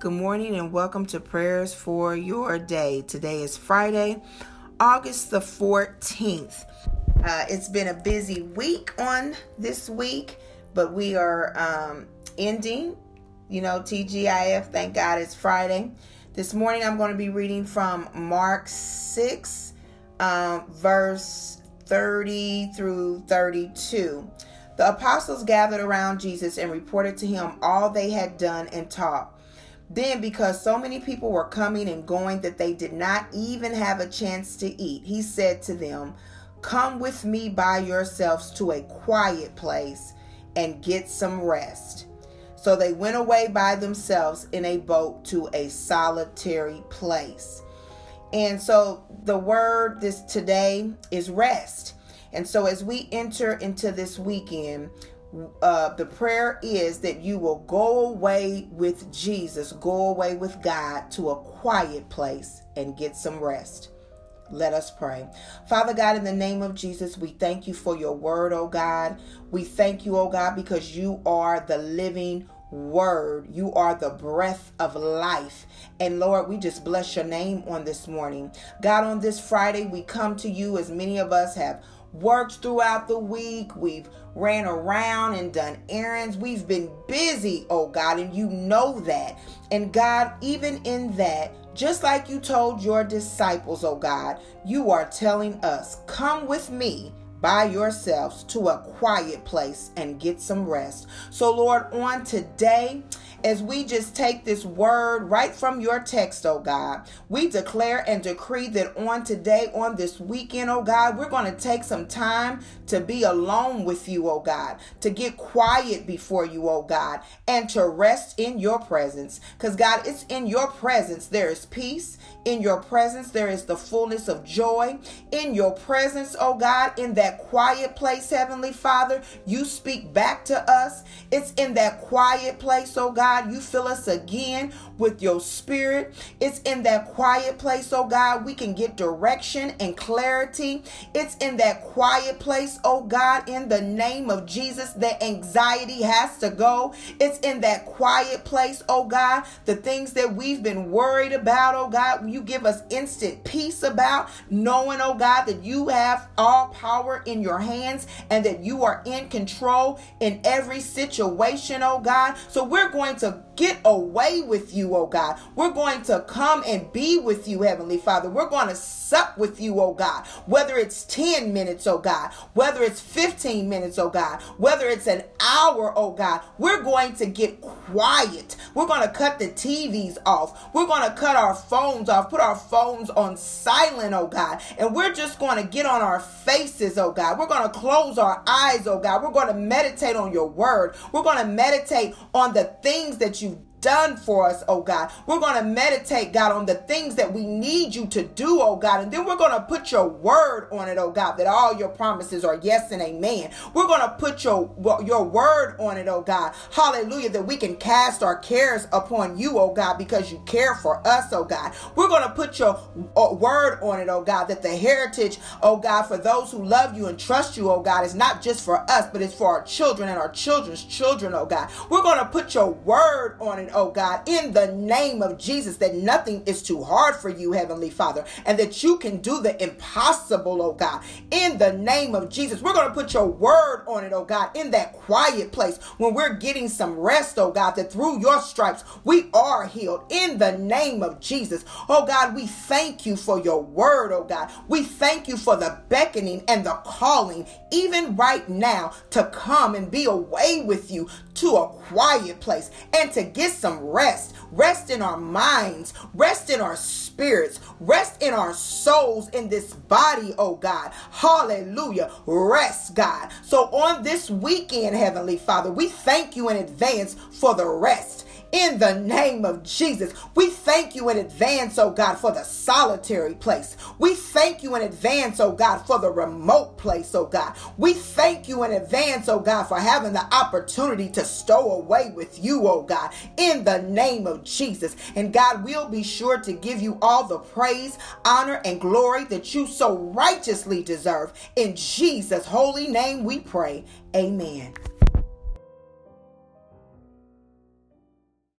Good morning and welcome to prayers for your day. Today is Friday, August the 14th. Uh, it's been a busy week on this week, but we are um, ending, you know, TGIF. Thank God it's Friday. This morning I'm going to be reading from Mark 6, um, verse 30 through 32. The apostles gathered around Jesus and reported to him all they had done and taught. Then, because so many people were coming and going that they did not even have a chance to eat, he said to them, Come with me by yourselves to a quiet place and get some rest. So they went away by themselves in a boat to a solitary place. And so the word this today is rest. And so as we enter into this weekend, uh, the prayer is that you will go away with Jesus, go away with God to a quiet place and get some rest. Let us pray. Father God, in the name of Jesus, we thank you for your word, oh God. We thank you, oh God, because you are the living word. You are the breath of life. And Lord, we just bless your name on this morning. God, on this Friday, we come to you as many of us have worked throughout the week. We've ran around and done errands. We've been busy, oh God, and you know that. And God, even in that, just like you told your disciples, oh God, you are telling us, come with me by yourselves to a quiet place and get some rest. So, Lord, on today, as we just take this word right from your text, oh God, we declare and decree that on today, on this weekend, oh God, we're going to take some time to be alone with you, oh God, to get quiet before you, oh God, and to rest in your presence. Because, God, it's in your presence there is peace. In your presence there is the fullness of joy. In your presence, oh God, in that quiet place, Heavenly Father, you speak back to us. It's in that quiet place, oh God God, you fill us again with your spirit. It's in that quiet place, oh God, we can get direction and clarity. It's in that quiet place, oh God, in the name of Jesus, that anxiety has to go. It's in that quiet place, oh God, the things that we've been worried about, oh God, you give us instant peace about, knowing, oh God, that you have all power in your hands and that you are in control in every situation, oh God. So we're going to get away with you, oh God. We're going to come and be with you, Heavenly Father. We're going to sup with you, oh God. Whether it's 10 minutes, oh God, whether it's 15 minutes, oh God, whether it's an hour, oh God, we're going to get quiet. We're going to cut the TVs off. We're going to cut our phones off, put our phones on silent, oh God. And we're just going to get on our faces, oh God. We're going to close our eyes, oh God. We're going to meditate on your word. We're going to meditate on the things that you've done for us, oh God. We're going to meditate, God, on the things that we need you to do, oh God. And then we're going to put your word on it, oh God, that all your promises are yes and amen. We're going to put your, your word on it, oh God. Hallelujah, that we can cast our cares upon you, oh God, because you care for us, oh God. We're going to put your uh, word on it, oh God, that the heritage, oh God, for those who love you and trust you, oh God, is not just for us, but it's for our children and our children's children, oh God. We're going to put your word on it, oh God, in the name of Jesus, that nothing is too hard for you, Heavenly Father, and that you can do the impossible, oh God, in the name of Jesus. We're going to put your word on it, oh God, in that quiet place when we're getting some rest, oh God, that through your stripes we are healed in the name of Jesus. Oh God, we thank you for your word, oh God. We thank you for the beckoning and the calling, even right now, to come and be away with you to a quiet place and to get some rest. Rest in our minds, rest in our spirits, rest in our souls, in this body, oh God. Hallelujah. Rest, God. So on this weekend, Heavenly Father, we thank you in advance for the rest in the name of Jesus. We thank you in advance, oh God, for the solitary place. We thank you in advance, oh God, for the remote place, oh God. We thank you in advance, oh God, for having the opportunity to stow away with you, oh God, in the name of Jesus. And God, we'll be sure to give you all the praise, honor, and glory that you so righteously deserve. In Jesus' holy name we pray. Amen.